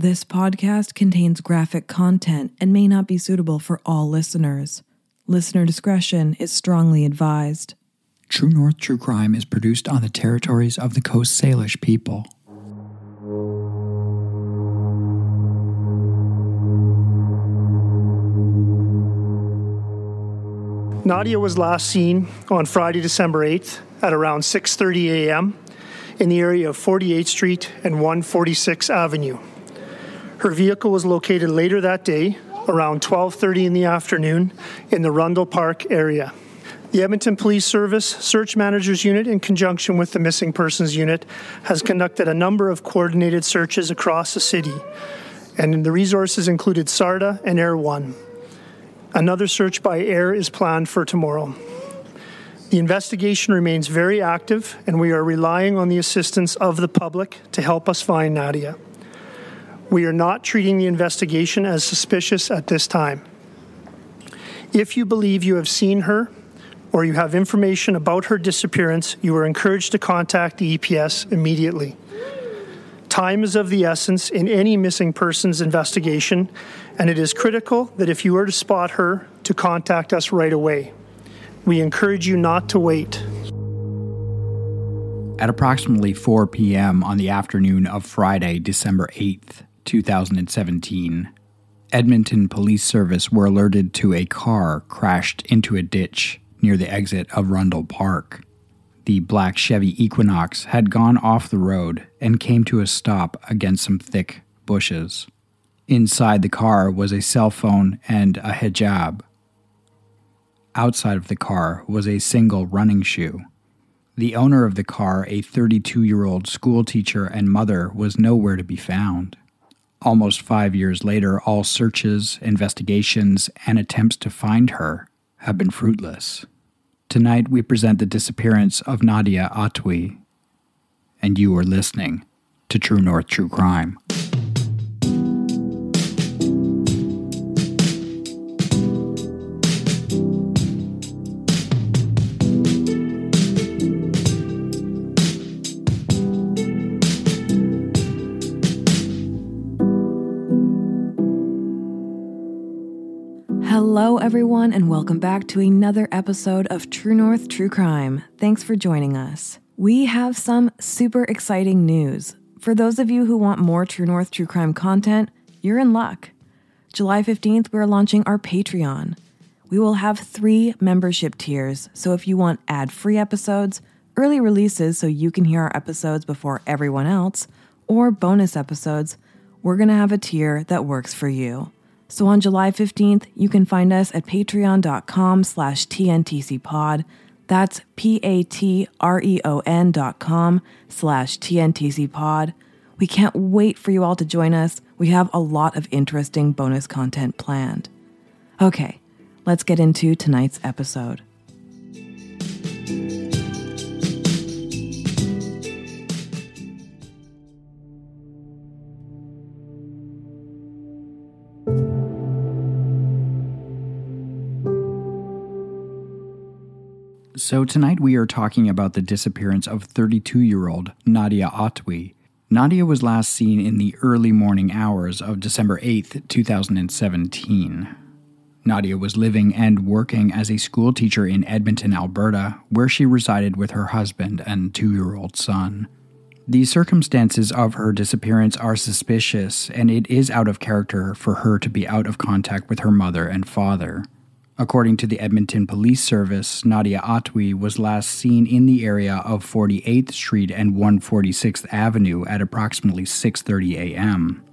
This podcast contains graphic content and may not be suitable for all listeners. Listener discretion is strongly advised. True North True Crime is produced on the territories of the Coast Salish people. Nadia was last seen on Friday, December 8th at around 6:30 a.m. in the area of 48th Street and 146 Avenue. Her vehicle was located later that day around 12:30 in the afternoon in the Rundle Park area. The Edmonton Police Service Search Managers Unit, in conjunction with the Missing Persons Unit, has conducted a number of coordinated searches across the city, and the resources included SARDA and Air One. Another search by air is planned for tomorrow. The investigation remains very active, and we are relying on the assistance of the public to help us find Nadia. We are not treating the investigation as suspicious at this time. If you believe you have seen her or you have information about her disappearance, you are encouraged to contact the EPS immediately. Time is of the essence in any missing persons investigation, and it is critical that if you are to spot her, to contact us right away. We encourage you not to wait. At approximately 4 p.m. on the afternoon of Friday, December 8th, 2017, Edmonton Police Service were alerted to a car crashed into a ditch near the exit of Rundle Park. The black Chevy Equinox had gone off the road and came to a stop against some thick bushes. Inside the car was a cell phone and a hijab. Outside of the car was a single running shoe. The owner of the car, a 32 year old schoolteacher and mother, was nowhere to be found. Almost five years later, all searches, investigations, and attempts to find her have been fruitless. Tonight, we present the disappearance of Nadia Atwi, and you are listening to True North True Crime. Hello, everyone, and welcome back to another episode of True North True Crime. Thanks for joining us. We have some super exciting news. For those of you who want more True North True Crime content, you're in luck. July 15th, we're launching our Patreon. We will have three membership tiers, so if you want ad free episodes, early releases so you can hear our episodes before everyone else, or bonus episodes, we're going to have a tier that works for you. So on July 15th, you can find us at patreon.com slash tntcpod. That's P-A-T-R-E-O-N dot com slash tntcpod. We can't wait for you all to join us. We have a lot of interesting bonus content planned. Okay, let's get into tonight's episode. So, tonight we are talking about the disappearance of 32 year old Nadia Atwi. Nadia was last seen in the early morning hours of December 8th, 2017. Nadia was living and working as a schoolteacher in Edmonton, Alberta, where she resided with her husband and two year old son. The circumstances of her disappearance are suspicious, and it is out of character for her to be out of contact with her mother and father. According to the Edmonton Police Service, Nadia Atwi was last seen in the area of 48th Street and 146th Avenue at approximately 6:30 a.m.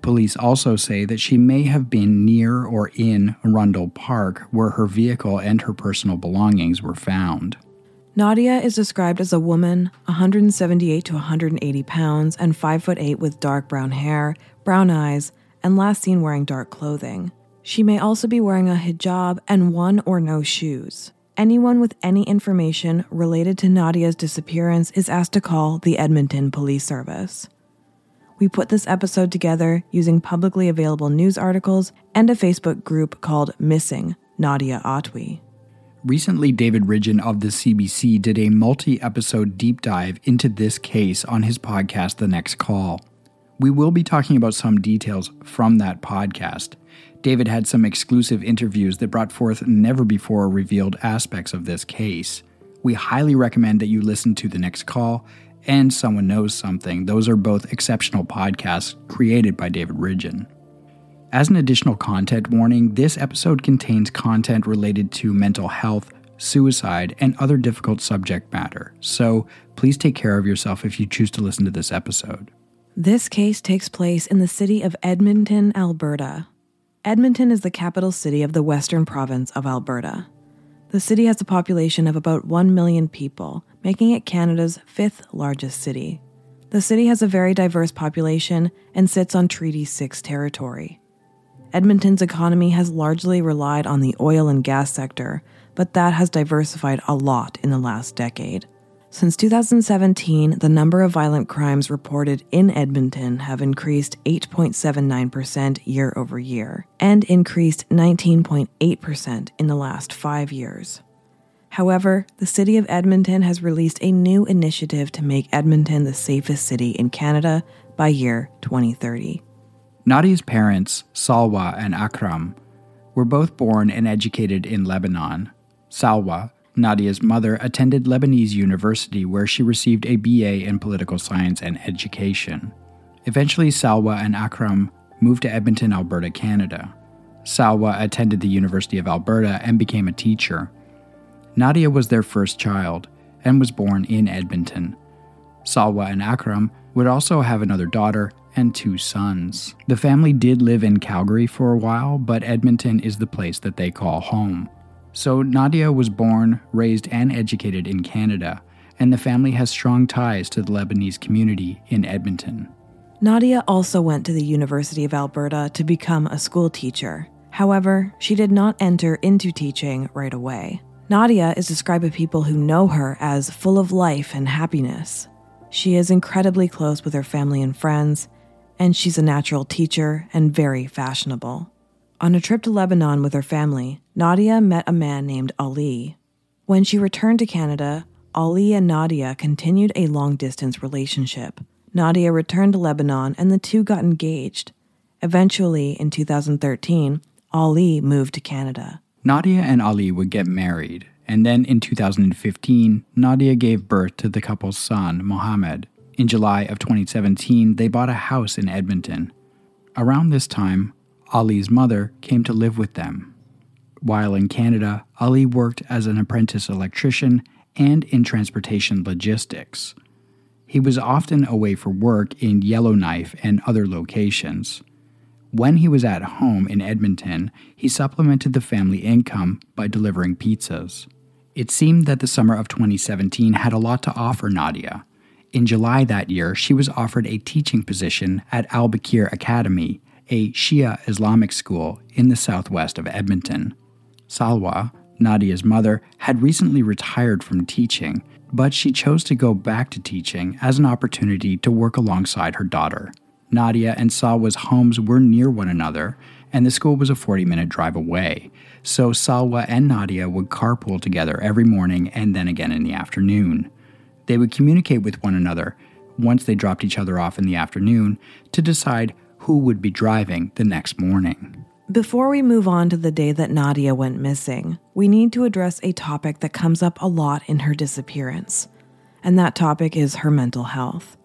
Police also say that she may have been near or in Rundle Park where her vehicle and her personal belongings were found. Nadia is described as a woman, 178 to 180 pounds, and 5 foot 8 with dark brown hair, brown eyes, and last seen wearing dark clothing. She may also be wearing a hijab and one or no shoes. Anyone with any information related to Nadia's disappearance is asked to call the Edmonton Police Service. We put this episode together using publicly available news articles and a Facebook group called Missing Nadia Atwi. Recently, David Ridgen of the CBC did a multi episode deep dive into this case on his podcast, The Next Call. We will be talking about some details from that podcast. David had some exclusive interviews that brought forth never before revealed aspects of this case. We highly recommend that you listen to The Next Call and Someone Knows Something. Those are both exceptional podcasts created by David Ridgen. As an additional content warning, this episode contains content related to mental health, suicide, and other difficult subject matter, so please take care of yourself if you choose to listen to this episode. This case takes place in the city of Edmonton, Alberta. Edmonton is the capital city of the western province of Alberta. The city has a population of about 1 million people, making it Canada's fifth largest city. The city has a very diverse population and sits on Treaty 6 territory. Edmonton's economy has largely relied on the oil and gas sector, but that has diversified a lot in the last decade. Since 2017, the number of violent crimes reported in Edmonton have increased 8.79% year over year and increased 19.8% in the last five years. However, the city of Edmonton has released a new initiative to make Edmonton the safest city in Canada by year 2030. Nadia's parents, Salwa and Akram, were both born and educated in Lebanon. Salwa, Nadia's mother, attended Lebanese University where she received a BA in political science and education. Eventually, Salwa and Akram moved to Edmonton, Alberta, Canada. Salwa attended the University of Alberta and became a teacher. Nadia was their first child and was born in Edmonton. Salwa and Akram would also have another daughter and two sons. The family did live in Calgary for a while, but Edmonton is the place that they call home. So Nadia was born, raised, and educated in Canada, and the family has strong ties to the Lebanese community in Edmonton. Nadia also went to the University of Alberta to become a school teacher. However, she did not enter into teaching right away. Nadia is described by people who know her as full of life and happiness. She is incredibly close with her family and friends, and she's a natural teacher and very fashionable. On a trip to Lebanon with her family, Nadia met a man named Ali. When she returned to Canada, Ali and Nadia continued a long distance relationship. Nadia returned to Lebanon and the two got engaged. Eventually, in 2013, Ali moved to Canada. Nadia and Ali would get married, and then in 2015, Nadia gave birth to the couple's son, Mohammed. In July of 2017, they bought a house in Edmonton. Around this time, Ali's mother came to live with them. While in Canada, Ali worked as an apprentice electrician and in transportation logistics. He was often away for work in Yellowknife and other locations. When he was at home in Edmonton, he supplemented the family income by delivering pizzas. It seemed that the summer of 2017 had a lot to offer Nadia. In July that year, she was offered a teaching position at Al Bakir Academy, a Shia Islamic school in the southwest of Edmonton. Salwa, Nadia's mother, had recently retired from teaching, but she chose to go back to teaching as an opportunity to work alongside her daughter. Nadia and Salwa's homes were near one another, and the school was a 40 minute drive away. So Salwa and Nadia would carpool together every morning and then again in the afternoon. They would communicate with one another once they dropped each other off in the afternoon to decide who would be driving the next morning. Before we move on to the day that Nadia went missing, we need to address a topic that comes up a lot in her disappearance, and that topic is her mental health.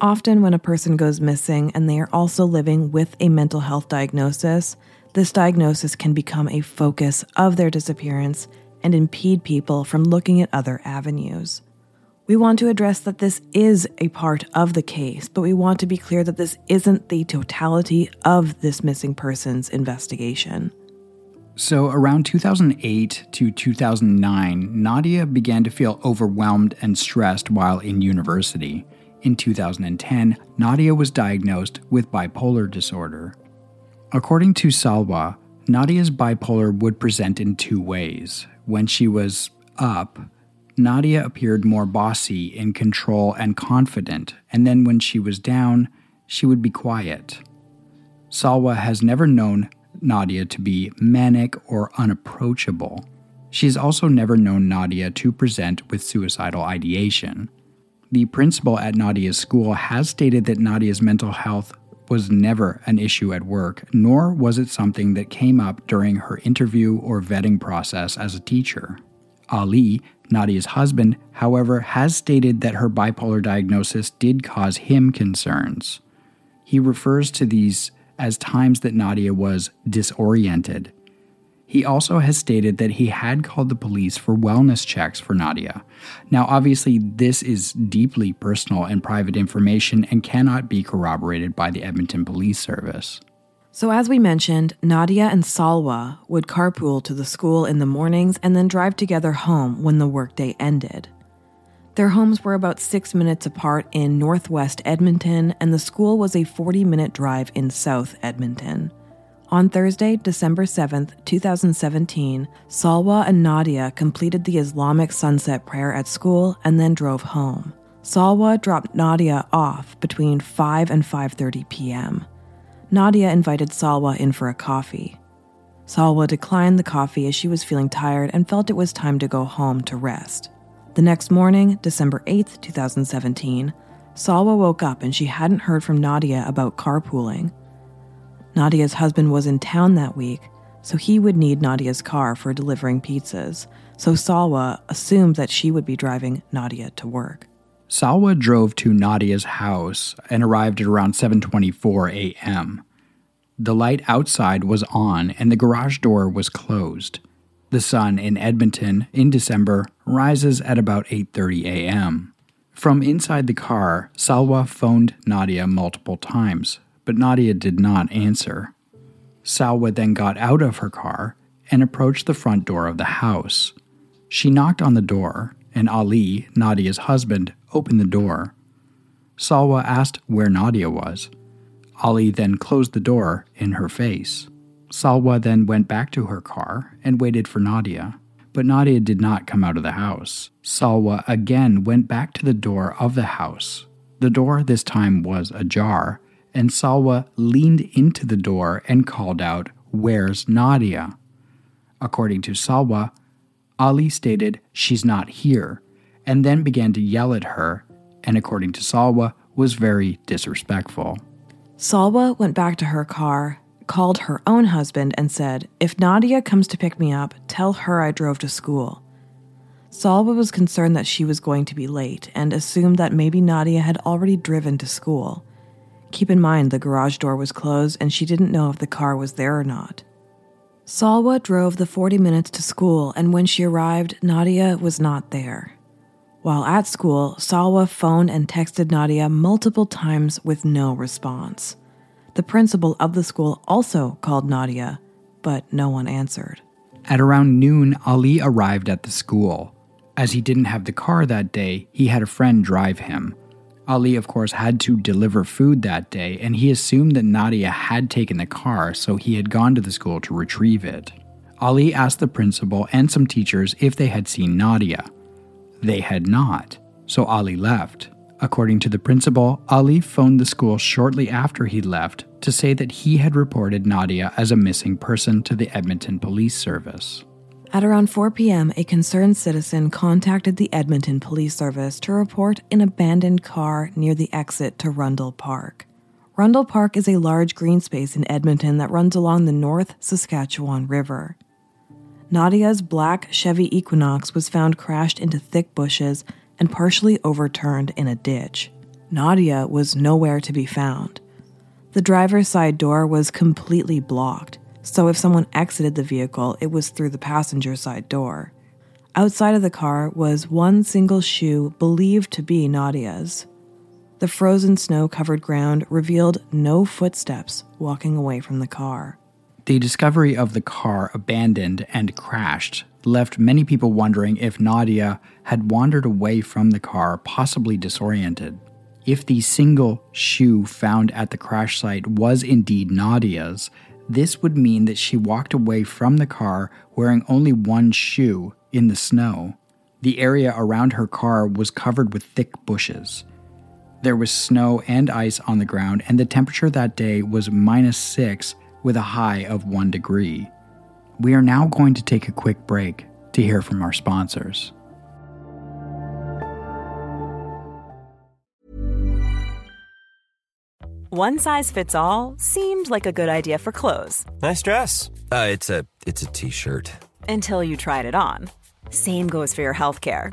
Often, when a person goes missing and they are also living with a mental health diagnosis, this diagnosis can become a focus of their disappearance and impede people from looking at other avenues. We want to address that this is a part of the case, but we want to be clear that this isn't the totality of this missing person's investigation. So, around 2008 to 2009, Nadia began to feel overwhelmed and stressed while in university. In 2010, Nadia was diagnosed with bipolar disorder. According to Salwa, Nadia's bipolar would present in two ways. When she was up, Nadia appeared more bossy, in control, and confident, and then when she was down, she would be quiet. Salwa has never known Nadia to be manic or unapproachable. She's also never known Nadia to present with suicidal ideation. The principal at Nadia's school has stated that Nadia's mental health was never an issue at work, nor was it something that came up during her interview or vetting process as a teacher. Ali, Nadia's husband, however, has stated that her bipolar diagnosis did cause him concerns. He refers to these as times that Nadia was disoriented. He also has stated that he had called the police for wellness checks for Nadia. Now, obviously, this is deeply personal and private information and cannot be corroborated by the Edmonton Police Service. So, as we mentioned, Nadia and Salwa would carpool to the school in the mornings and then drive together home when the workday ended. Their homes were about six minutes apart in northwest Edmonton, and the school was a 40 minute drive in south Edmonton. On Thursday, December 7th, 2017, Salwa and Nadia completed the Islamic sunset prayer at school and then drove home. Salwa dropped Nadia off between 5 and 5:30 p.m. Nadia invited Salwa in for a coffee. Salwa declined the coffee as she was feeling tired and felt it was time to go home to rest. The next morning, December 8th, 2017, Salwa woke up and she hadn't heard from Nadia about carpooling. Nadia's husband was in town that week, so he would need Nadia's car for delivering pizzas, so Salwa assumed that she would be driving Nadia to work. Salwa drove to Nadia's house and arrived at around 7:24 a.m. The light outside was on and the garage door was closed. The sun in Edmonton in December rises at about 8:30 a.m. From inside the car, Salwa phoned Nadia multiple times, but Nadia did not answer. Salwa then got out of her car and approached the front door of the house. She knocked on the door, and Ali, Nadia's husband, opened the door. Salwa asked where Nadia was. Ali then closed the door in her face. Salwa then went back to her car and waited for Nadia, but Nadia did not come out of the house. Salwa again went back to the door of the house. The door this time was ajar, and Salwa leaned into the door and called out, Where's Nadia? According to Salwa, Ali stated, She's not here, and then began to yell at her, and according to Salwa, was very disrespectful. Salwa went back to her car, called her own husband, and said, If Nadia comes to pick me up, tell her I drove to school. Salwa was concerned that she was going to be late and assumed that maybe Nadia had already driven to school. Keep in mind the garage door was closed and she didn't know if the car was there or not. Salwa drove the 40 minutes to school, and when she arrived, Nadia was not there. While at school, Salwa phoned and texted Nadia multiple times with no response. The principal of the school also called Nadia, but no one answered. At around noon, Ali arrived at the school. As he didn't have the car that day, he had a friend drive him. Ali, of course, had to deliver food that day, and he assumed that Nadia had taken the car, so he had gone to the school to retrieve it. Ali asked the principal and some teachers if they had seen Nadia. They had not, so Ali left. According to the principal, Ali phoned the school shortly after he left to say that he had reported Nadia as a missing person to the Edmonton Police Service. At around 4 p.m., a concerned citizen contacted the Edmonton Police Service to report an abandoned car near the exit to Rundle Park. Rundle Park is a large green space in Edmonton that runs along the North Saskatchewan River. Nadia's black Chevy Equinox was found crashed into thick bushes and partially overturned in a ditch. Nadia was nowhere to be found. The driver's side door was completely blocked, so if someone exited the vehicle, it was through the passenger side door. Outside of the car was one single shoe believed to be Nadia's. The frozen snow covered ground revealed no footsteps walking away from the car. The discovery of the car abandoned and crashed left many people wondering if Nadia had wandered away from the car, possibly disoriented. If the single shoe found at the crash site was indeed Nadia's, this would mean that she walked away from the car wearing only one shoe in the snow. The area around her car was covered with thick bushes. There was snow and ice on the ground, and the temperature that day was minus six with a high of one degree. We are now going to take a quick break to hear from our sponsors. One size fits all seemed like a good idea for clothes. Nice dress. Uh, it's a it's a t-shirt. Until you tried it on. Same goes for your healthcare.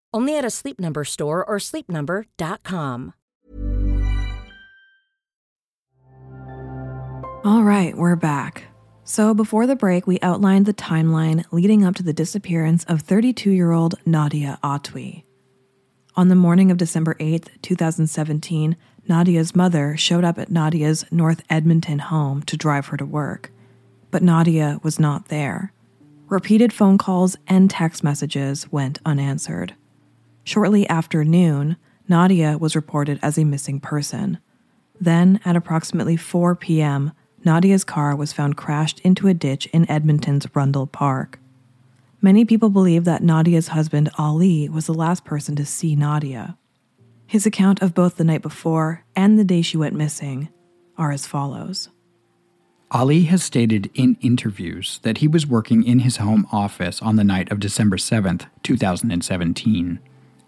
Only at a Sleep Number store or sleepnumber.com. All right, we're back. So, before the break, we outlined the timeline leading up to the disappearance of 32 year old Nadia Atwi. On the morning of December 8th, 2017, Nadia's mother showed up at Nadia's North Edmonton home to drive her to work. But Nadia was not there. Repeated phone calls and text messages went unanswered. Shortly after noon, Nadia was reported as a missing person. Then, at approximately 4 p.m., Nadia's car was found crashed into a ditch in Edmonton's Rundle Park. Many people believe that Nadia's husband, Ali, was the last person to see Nadia. His account of both the night before and the day she went missing are as follows. Ali has stated in interviews that he was working in his home office on the night of December 7th, 2017.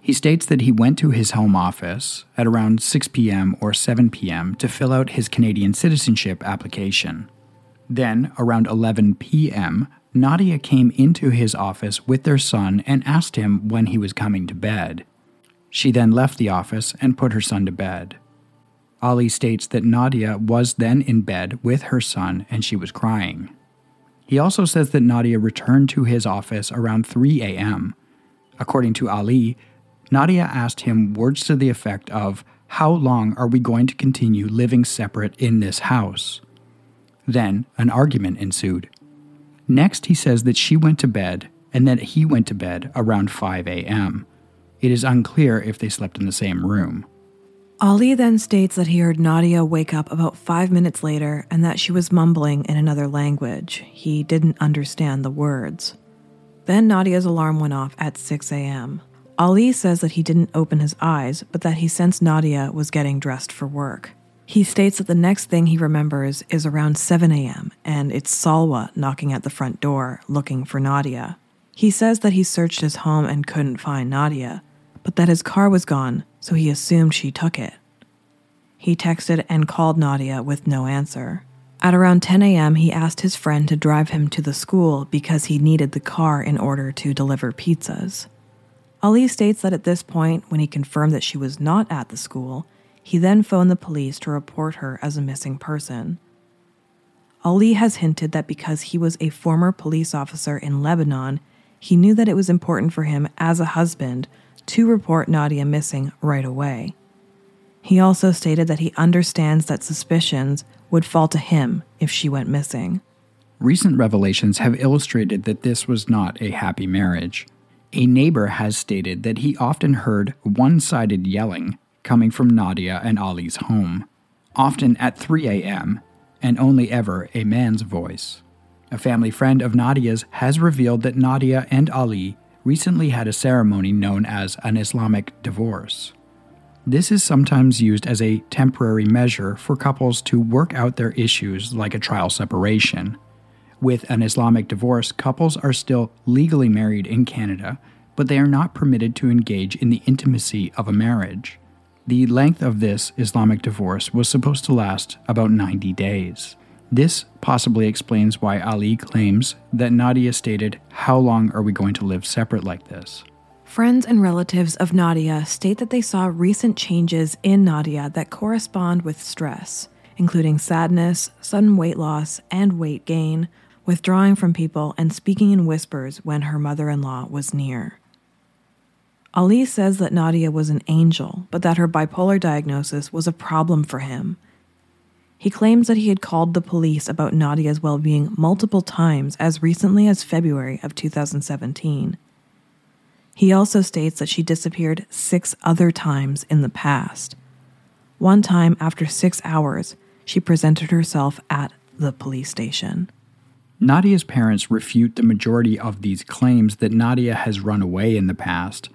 He states that he went to his home office at around 6 p.m. or 7 p.m. to fill out his Canadian citizenship application. Then, around 11 p.m., Nadia came into his office with their son and asked him when he was coming to bed. She then left the office and put her son to bed. Ali states that Nadia was then in bed with her son and she was crying. He also says that Nadia returned to his office around 3 a.m. According to Ali, Nadia asked him words to the effect of, How long are we going to continue living separate in this house? Then an argument ensued. Next, he says that she went to bed and that he went to bed around 5 a.m. It is unclear if they slept in the same room. Ali then states that he heard Nadia wake up about five minutes later and that she was mumbling in another language. He didn't understand the words. Then Nadia's alarm went off at 6 a.m. Ali says that he didn't open his eyes, but that he sensed Nadia was getting dressed for work. He states that the next thing he remembers is around 7 a.m., and it's Salwa knocking at the front door looking for Nadia. He says that he searched his home and couldn't find Nadia, but that his car was gone, so he assumed she took it. He texted and called Nadia with no answer. At around 10 a.m., he asked his friend to drive him to the school because he needed the car in order to deliver pizzas. Ali states that at this point, when he confirmed that she was not at the school, he then phoned the police to report her as a missing person. Ali has hinted that because he was a former police officer in Lebanon, he knew that it was important for him as a husband to report Nadia missing right away. He also stated that he understands that suspicions would fall to him if she went missing. Recent revelations have illustrated that this was not a happy marriage. A neighbor has stated that he often heard one sided yelling coming from Nadia and Ali's home, often at 3 a.m., and only ever a man's voice. A family friend of Nadia's has revealed that Nadia and Ali recently had a ceremony known as an Islamic divorce. This is sometimes used as a temporary measure for couples to work out their issues like a trial separation. With an Islamic divorce, couples are still legally married in Canada, but they are not permitted to engage in the intimacy of a marriage. The length of this Islamic divorce was supposed to last about 90 days. This possibly explains why Ali claims that Nadia stated, How long are we going to live separate like this? Friends and relatives of Nadia state that they saw recent changes in Nadia that correspond with stress, including sadness, sudden weight loss, and weight gain, withdrawing from people, and speaking in whispers when her mother in law was near. Ali says that Nadia was an angel, but that her bipolar diagnosis was a problem for him. He claims that he had called the police about Nadia's well being multiple times as recently as February of 2017. He also states that she disappeared six other times in the past. One time, after six hours, she presented herself at the police station. Nadia's parents refute the majority of these claims that Nadia has run away in the past.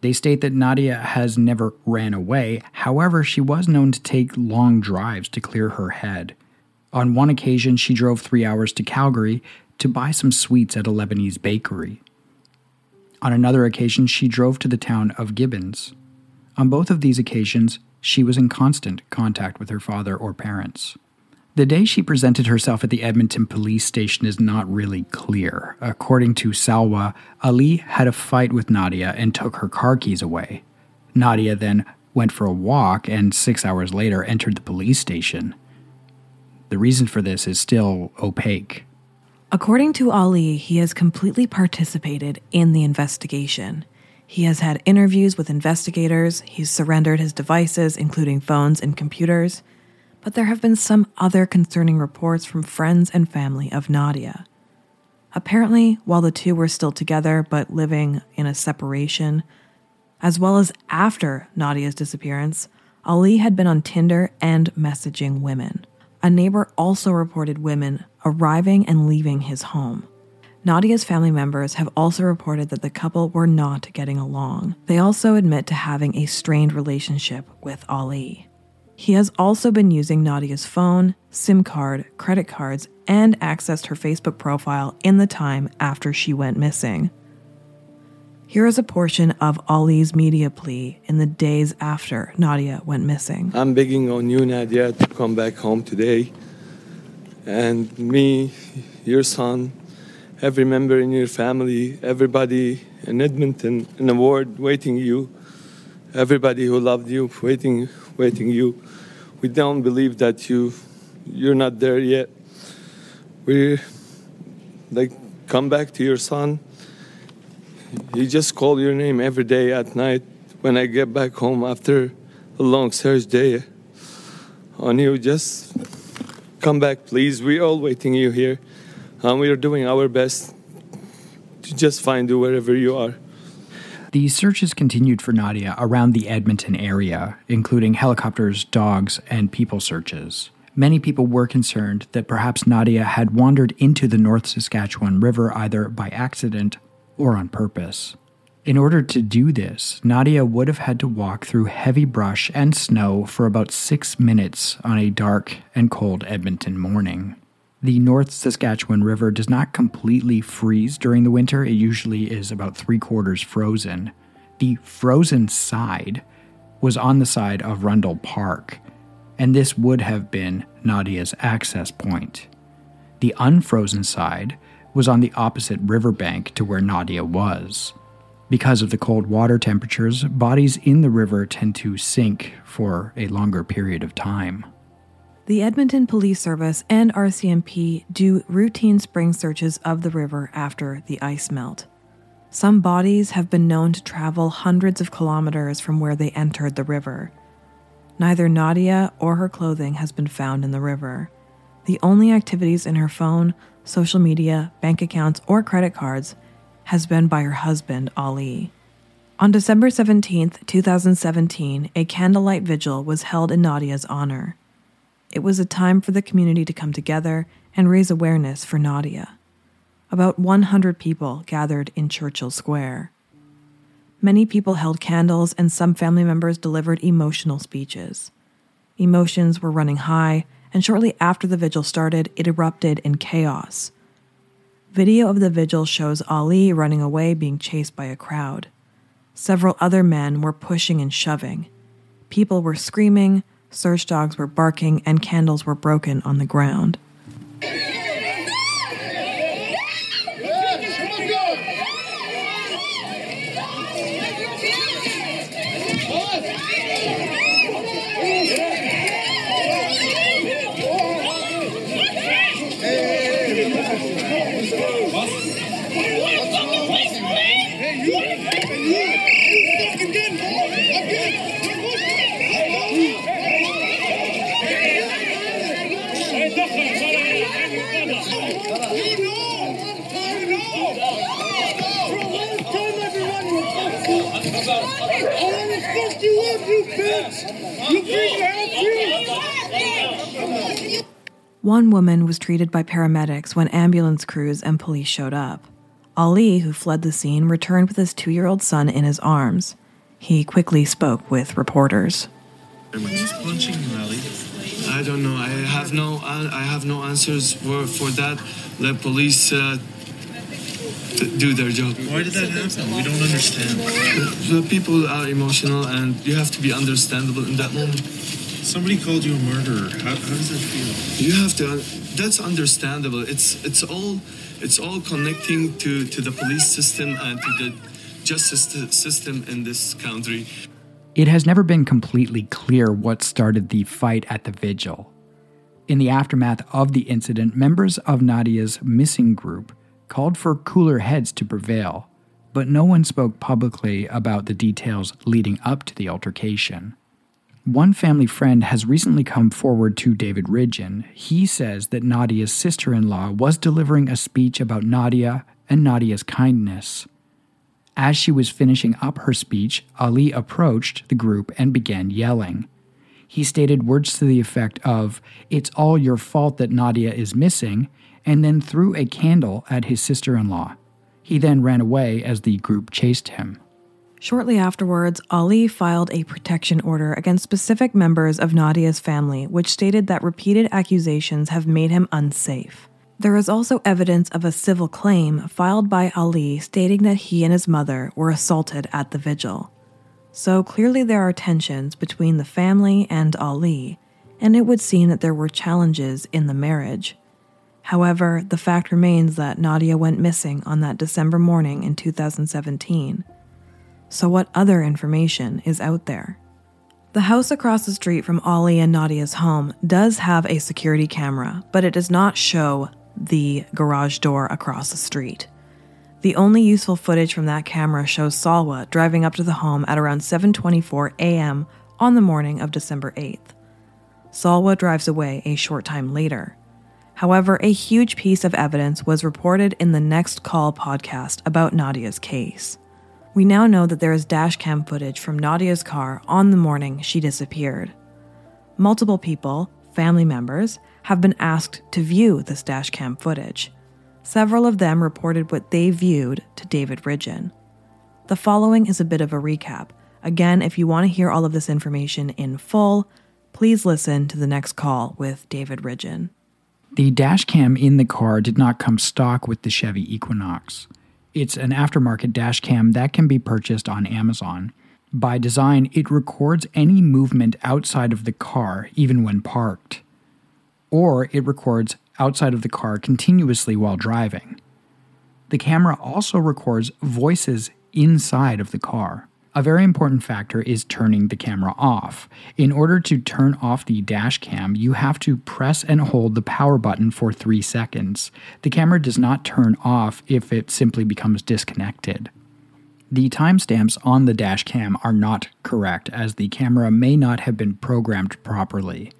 They state that Nadia has never ran away, however, she was known to take long drives to clear her head. On one occasion, she drove three hours to Calgary to buy some sweets at a Lebanese bakery. On another occasion, she drove to the town of Gibbons. On both of these occasions, she was in constant contact with her father or parents. The day she presented herself at the Edmonton police station is not really clear. According to Salwa, Ali had a fight with Nadia and took her car keys away. Nadia then went for a walk and six hours later entered the police station. The reason for this is still opaque. According to Ali, he has completely participated in the investigation. He has had interviews with investigators, he's surrendered his devices, including phones and computers, but there have been some other concerning reports from friends and family of Nadia. Apparently, while the two were still together but living in a separation, as well as after Nadia's disappearance, Ali had been on Tinder and messaging women. A neighbor also reported women arriving and leaving his home. Nadia's family members have also reported that the couple were not getting along. They also admit to having a strained relationship with Ali. He has also been using Nadia's phone, SIM card, credit cards, and accessed her Facebook profile in the time after she went missing. Here is a portion of Ali's media plea in the days after Nadia went missing. I'm begging on you, Nadia, to come back home today. And me, your son, every member in your family, everybody in Edmonton, in the ward waiting you, everybody who loved you, waiting, waiting you. We don't believe that you, you're not there yet. We, like, come back to your son he just call your name every day at night when I get back home after a long search day on you. Just come back, please. We're all waiting you here, and we are doing our best to just find you wherever you are. The searches continued for Nadia around the Edmonton area, including helicopters, dogs, and people searches. Many people were concerned that perhaps Nadia had wandered into the North Saskatchewan River either by accident or on purpose. In order to do this, Nadia would have had to walk through heavy brush and snow for about six minutes on a dark and cold Edmonton morning. The North Saskatchewan River does not completely freeze during the winter, it usually is about three quarters frozen. The frozen side was on the side of Rundle Park, and this would have been Nadia's access point. The unfrozen side was on the opposite riverbank to where Nadia was. Because of the cold water temperatures, bodies in the river tend to sink for a longer period of time. The Edmonton Police Service and RCMP do routine spring searches of the river after the ice melt. Some bodies have been known to travel hundreds of kilometers from where they entered the river. Neither Nadia or her clothing has been found in the river. The only activities in her phone, social media, bank accounts, or credit cards has been by her husband, Ali. On December 17, 2017, a candlelight vigil was held in Nadia's honor. It was a time for the community to come together and raise awareness for Nadia. About 100 people gathered in Churchill Square. Many people held candles, and some family members delivered emotional speeches. Emotions were running high, and shortly after the vigil started, it erupted in chaos. Video of the vigil shows Ali running away, being chased by a crowd. Several other men were pushing and shoving. People were screaming, search dogs were barking, and candles were broken on the ground. One woman was treated by paramedics when ambulance crews and police showed up. Ali, who fled the scene, returned with his two year old son in his arms. He quickly spoke with reporters. He's punching you, Ali. I don't know. I have no. I have no answers for, for that. Let police uh, do their job. Why did that happen? We don't understand. The people are emotional, and you have to be understandable in that moment. Somebody called you a murderer. How, how does that feel? You have to. That's understandable. It's it's all it's all connecting to to the police system and to the justice system in this country. It has never been completely clear what started the fight at the vigil. In the aftermath of the incident, members of Nadia's missing group called for cooler heads to prevail, but no one spoke publicly about the details leading up to the altercation. One family friend has recently come forward to David Ridgen. He says that Nadia's sister in law was delivering a speech about Nadia and Nadia's kindness. As she was finishing up her speech, Ali approached the group and began yelling. He stated words to the effect of, It's all your fault that Nadia is missing, and then threw a candle at his sister in law. He then ran away as the group chased him. Shortly afterwards, Ali filed a protection order against specific members of Nadia's family, which stated that repeated accusations have made him unsafe. There is also evidence of a civil claim filed by Ali stating that he and his mother were assaulted at the vigil. So clearly, there are tensions between the family and Ali, and it would seem that there were challenges in the marriage. However, the fact remains that Nadia went missing on that December morning in 2017. So, what other information is out there? The house across the street from Ali and Nadia's home does have a security camera, but it does not show the garage door across the street. The only useful footage from that camera shows Salwa driving up to the home at around 7:24 a.m. on the morning of December 8th. Salwa drives away a short time later. However, a huge piece of evidence was reported in the Next Call podcast about Nadia's case. We now know that there is dashcam footage from Nadia's car on the morning she disappeared. Multiple people, family members, have been asked to view this dashcam footage. Several of them reported what they viewed to David Ridgen. The following is a bit of a recap. Again, if you want to hear all of this information in full, please listen to the next call with David Ridgen. The dashcam in the car did not come stock with the Chevy Equinox. It's an aftermarket dash cam that can be purchased on Amazon. By design, it records any movement outside of the car, even when parked. Or it records outside of the car continuously while driving. The camera also records voices inside of the car. A very important factor is turning the camera off. In order to turn off the dash cam, you have to press and hold the power button for three seconds. The camera does not turn off if it simply becomes disconnected. The timestamps on the dash cam are not correct, as the camera may not have been programmed properly.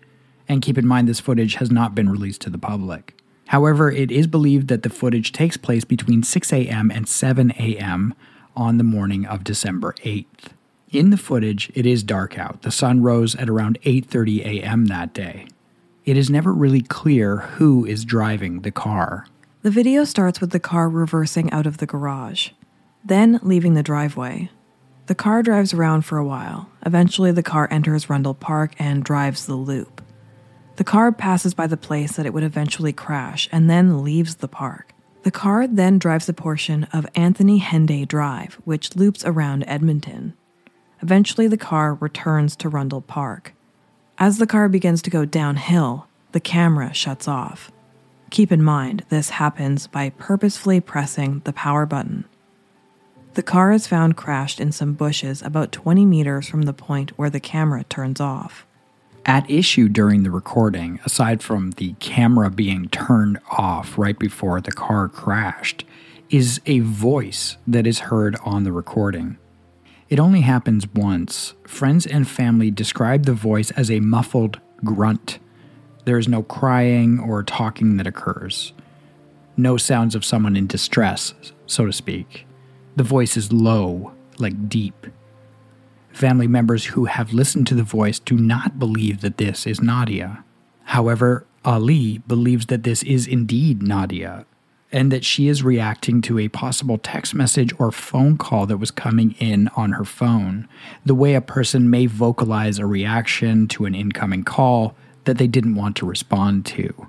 And keep in mind, this footage has not been released to the public. However, it is believed that the footage takes place between 6 a.m. and 7 a.m. on the morning of December 8th. In the footage, it is dark out. The sun rose at around 8:30 a.m. that day. It is never really clear who is driving the car. The video starts with the car reversing out of the garage, then leaving the driveway. The car drives around for a while. Eventually, the car enters Rundle Park and drives the loop. The car passes by the place that it would eventually crash and then leaves the park. The car then drives a portion of Anthony Henday Drive, which loops around Edmonton. Eventually, the car returns to Rundle Park. As the car begins to go downhill, the camera shuts off. Keep in mind, this happens by purposefully pressing the power button. The car is found crashed in some bushes about 20 meters from the point where the camera turns off. At issue during the recording, aside from the camera being turned off right before the car crashed, is a voice that is heard on the recording. It only happens once. Friends and family describe the voice as a muffled grunt. There is no crying or talking that occurs. No sounds of someone in distress, so to speak. The voice is low, like deep. Family members who have listened to the voice do not believe that this is Nadia. However, Ali believes that this is indeed Nadia and that she is reacting to a possible text message or phone call that was coming in on her phone, the way a person may vocalize a reaction to an incoming call that they didn't want to respond to.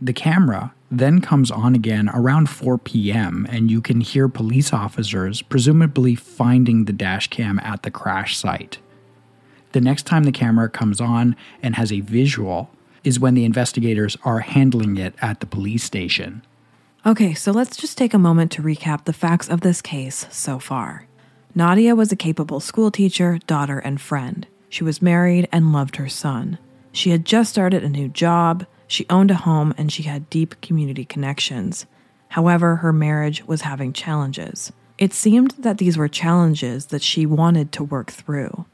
The camera then comes on again around 4 p.m., and you can hear police officers presumably finding the dash cam at the crash site. The next time the camera comes on and has a visual is when the investigators are handling it at the police station. Okay, so let's just take a moment to recap the facts of this case so far. Nadia was a capable schoolteacher, daughter, and friend. She was married and loved her son. She had just started a new job, she owned a home, and she had deep community connections. However, her marriage was having challenges. It seemed that these were challenges that she wanted to work through.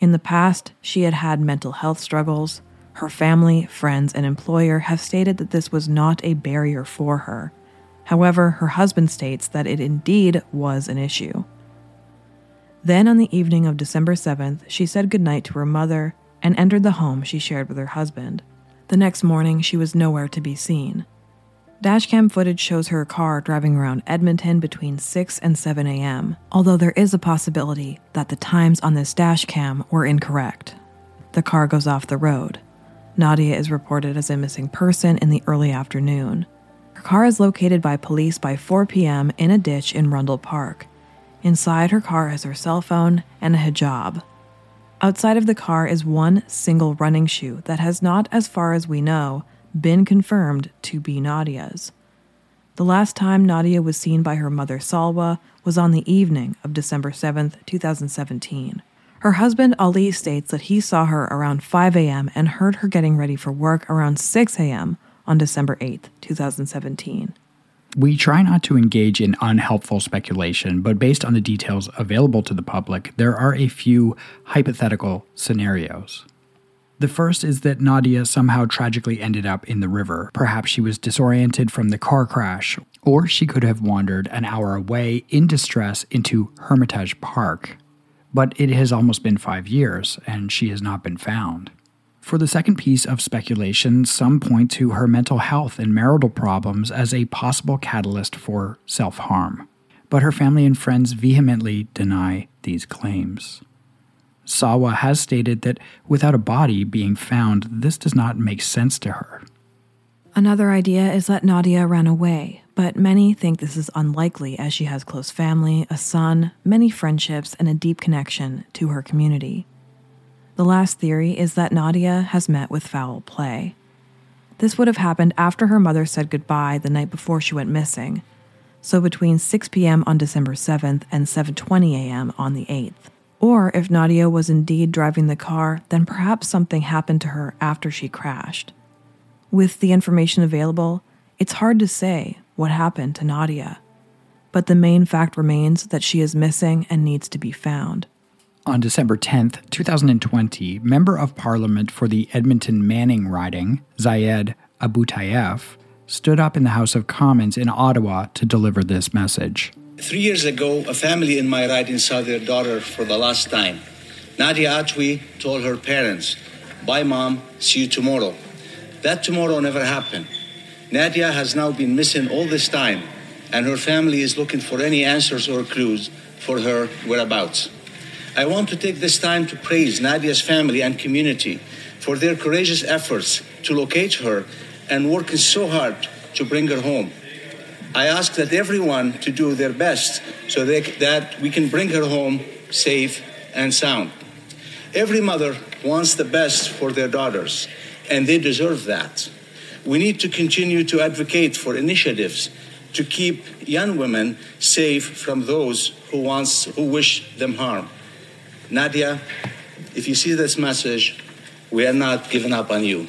In the past, she had had mental health struggles. Her family, friends, and employer have stated that this was not a barrier for her. However, her husband states that it indeed was an issue. Then, on the evening of December 7th, she said goodnight to her mother and entered the home she shared with her husband. The next morning, she was nowhere to be seen. Dashcam footage shows her car driving around Edmonton between 6 and 7 a.m., although there is a possibility that the times on this dashcam were incorrect. The car goes off the road. Nadia is reported as a missing person in the early afternoon. Her car is located by police by 4 p.m. in a ditch in Rundle Park. Inside her car is her cell phone and a hijab, Outside of the car is one single running shoe that has not, as far as we know, been confirmed to be Nadia's. The last time Nadia was seen by her mother Salwa was on the evening of December 7, 2017. Her husband Ali states that he saw her around 5 a.m. and heard her getting ready for work around 6 a.m. on December 8, 2017. We try not to engage in unhelpful speculation, but based on the details available to the public, there are a few hypothetical scenarios. The first is that Nadia somehow tragically ended up in the river. Perhaps she was disoriented from the car crash, or she could have wandered an hour away in distress into Hermitage Park. But it has almost been five years, and she has not been found. For the second piece of speculation, some point to her mental health and marital problems as a possible catalyst for self harm. But her family and friends vehemently deny these claims. Salwa has stated that without a body being found, this does not make sense to her. Another idea is that Nadia ran away, but many think this is unlikely as she has close family, a son, many friendships, and a deep connection to her community. The last theory is that Nadia has met with foul play. This would have happened after her mother said goodbye the night before she went missing, so between 6 p.m. on December 7th and 7:20 a.m. on the 8th. Or if Nadia was indeed driving the car, then perhaps something happened to her after she crashed. With the information available, it's hard to say what happened to Nadia. but the main fact remains that she is missing and needs to be found. On December 10th, 2020, Member of Parliament for the Edmonton Manning riding, Ziad Aboultaif, stood up in the House of Commons in Ottawa to deliver this message. Three years ago, a family in my riding saw their daughter for the last time. Nadia Atwi told her parents, Bye, mom, see you tomorrow. That tomorrow never happened. Nadia has now been missing all this time, and her family is looking for any answers or clues for her whereabouts. I want to take this time to praise Nadia's family and community for their courageous efforts to locate her and working so hard to bring her home. I ask that everyone to do their best so they, that we can bring her home safe and sound. Every mother wants the best for their daughters, and they deserve that. We need to continue to advocate for initiatives to keep young women safe from those who, wants, who wish them harm. Nadia, if you see this message, we are not giving up on you.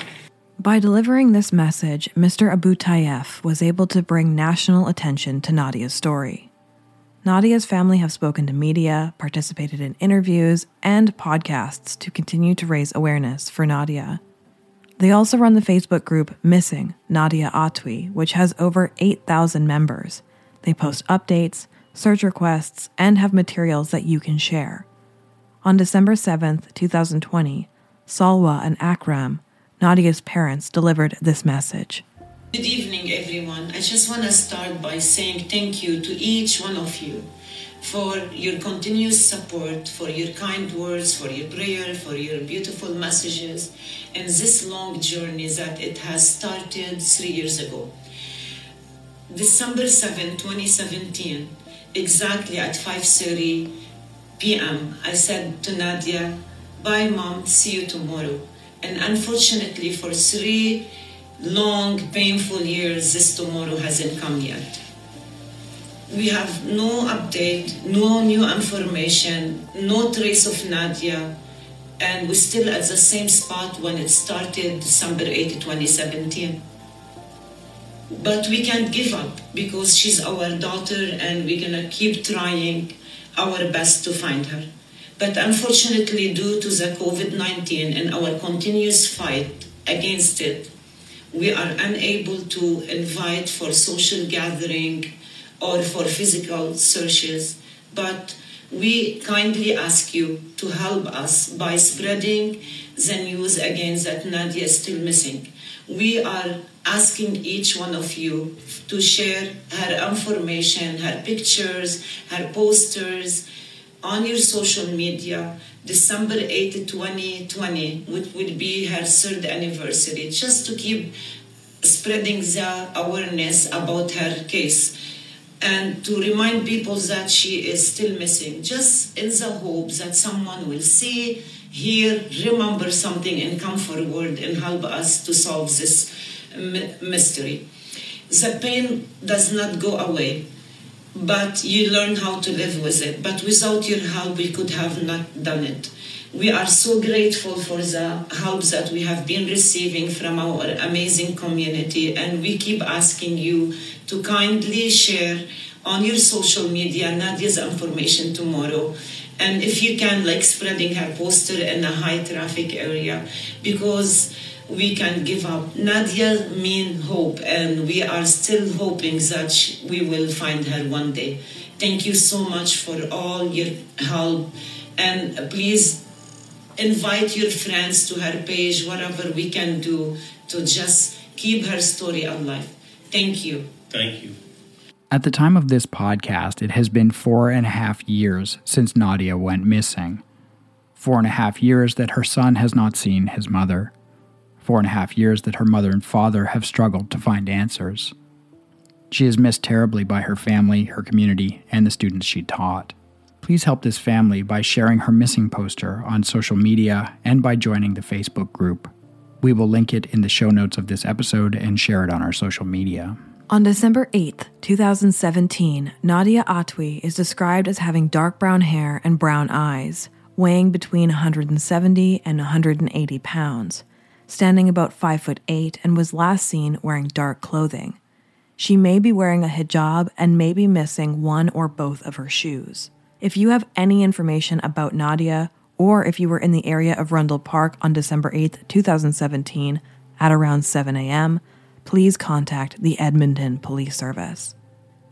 By delivering this message, Mr. Abu Aboultaif was able to bring national attention to Nadia's story. Nadia's family have spoken to media, participated in interviews, and podcasts to continue to raise awareness for Nadia. They also run the Facebook group Missing Nadia Atwi, which has over 8,000 members. They post updates, search requests, and have materials that you can share. On December 7th, 2020, Salwa and Akram, Nadia's parents, delivered this message. Good evening, everyone. I just want to start by saying thank you to each one of you for your continuous support, for your kind words, for your prayer, for your beautiful messages, and this long journey that it has started three years ago. December 7, 2017, exactly at 5.30 p.m., I said to Nadia, bye mom, see you tomorrow. And unfortunately for three long, painful years, this tomorrow hasn't come yet. We have no update, no new information, no trace of Nadia, and we're still at the same spot when it started December 8, 2017. But we can't give up because she's our daughter and we're gonna keep trying our best to find her. But unfortunately, due to the COVID 19 and our continuous fight against it, we are unable to invite for social gathering or for physical searches. But we kindly ask you to help us by spreading the news again that Nadia is still missing. We are asking each one of you to share her information, her pictures, her posters on your social media. December 8, 2020, which will be her third anniversary, just to keep spreading the awareness about her case. And to remind people that she is still missing, just in the hope that someone will see, hear, remember something, and come forward and help us to solve this mystery. The pain does not go away, but you learn how to live with it. But without your help, we could have not done it. We are so grateful for the help that we have been receiving from our amazing community, and we keep asking you to kindly share on your social media Nadia's information tomorrow. And if you can, like spreading her poster in a high traffic area, because we can give up. Nadia mean hope, and we are still hoping that we will find her one day. Thank you so much for all your help, and please invite your friends to her page, whatever we can do to just keep her story alive. Thank you. Thank you. At the time of this podcast, it has been four and a half years since Nadia went missing. Four and a half years that her son has not seen his mother. Four and a half years that her mother and father have struggled to find answers. She is missed terribly by her family, her community, and the students she taught. Please help this family by sharing her missing poster on social media and by joining the Facebook group. We will link it in the show notes of this episode and share it on our social media. On December 8th, 2017, Nadia Atwi is described as having dark brown hair and brown eyes, weighing between 170 and 180 pounds, standing about 5 foot 8 and was last seen wearing dark clothing. She may be wearing a hijab and may be missing one or both of her shoes. If you have any information about Nadia, or if you were in the area of Rundle Park on December 8th, 2017, at around 7 a.m., please contact the Edmonton Police Service.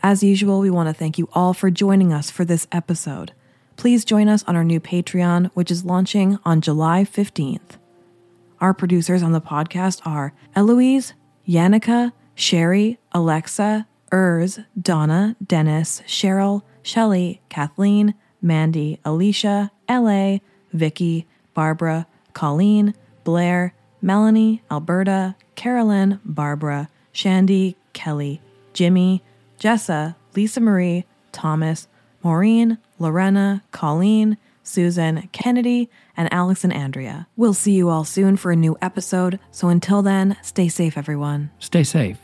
As usual, we want to thank you all for joining us for this episode. Please join us on our new Patreon, which is launching on July 15th. Our producers on the podcast are Eloise, Yannicka, Sherry, Alexa, Urs, Donna, Dennis, Cheryl, Shelly, Kathleen, Mandy, Alicia, LA, Vicky, Barbara, Colleen, Blair, Melanie, Alberta, Carolyn, Barbara, Shandy, Kelly, Jimmy, Jessa, Lisa Marie, Thomas, Maureen, Lorena, Colleen, Susan, Kennedy, and Alex and Andrea. We'll see you all soon for a new episode. So until then, stay safe, everyone. Stay safe.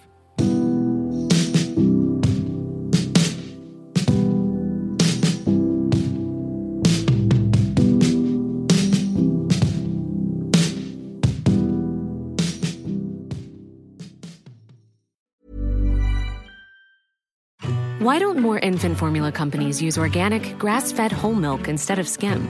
Why don't more infant formula companies use organic, grass fed whole milk instead of skim?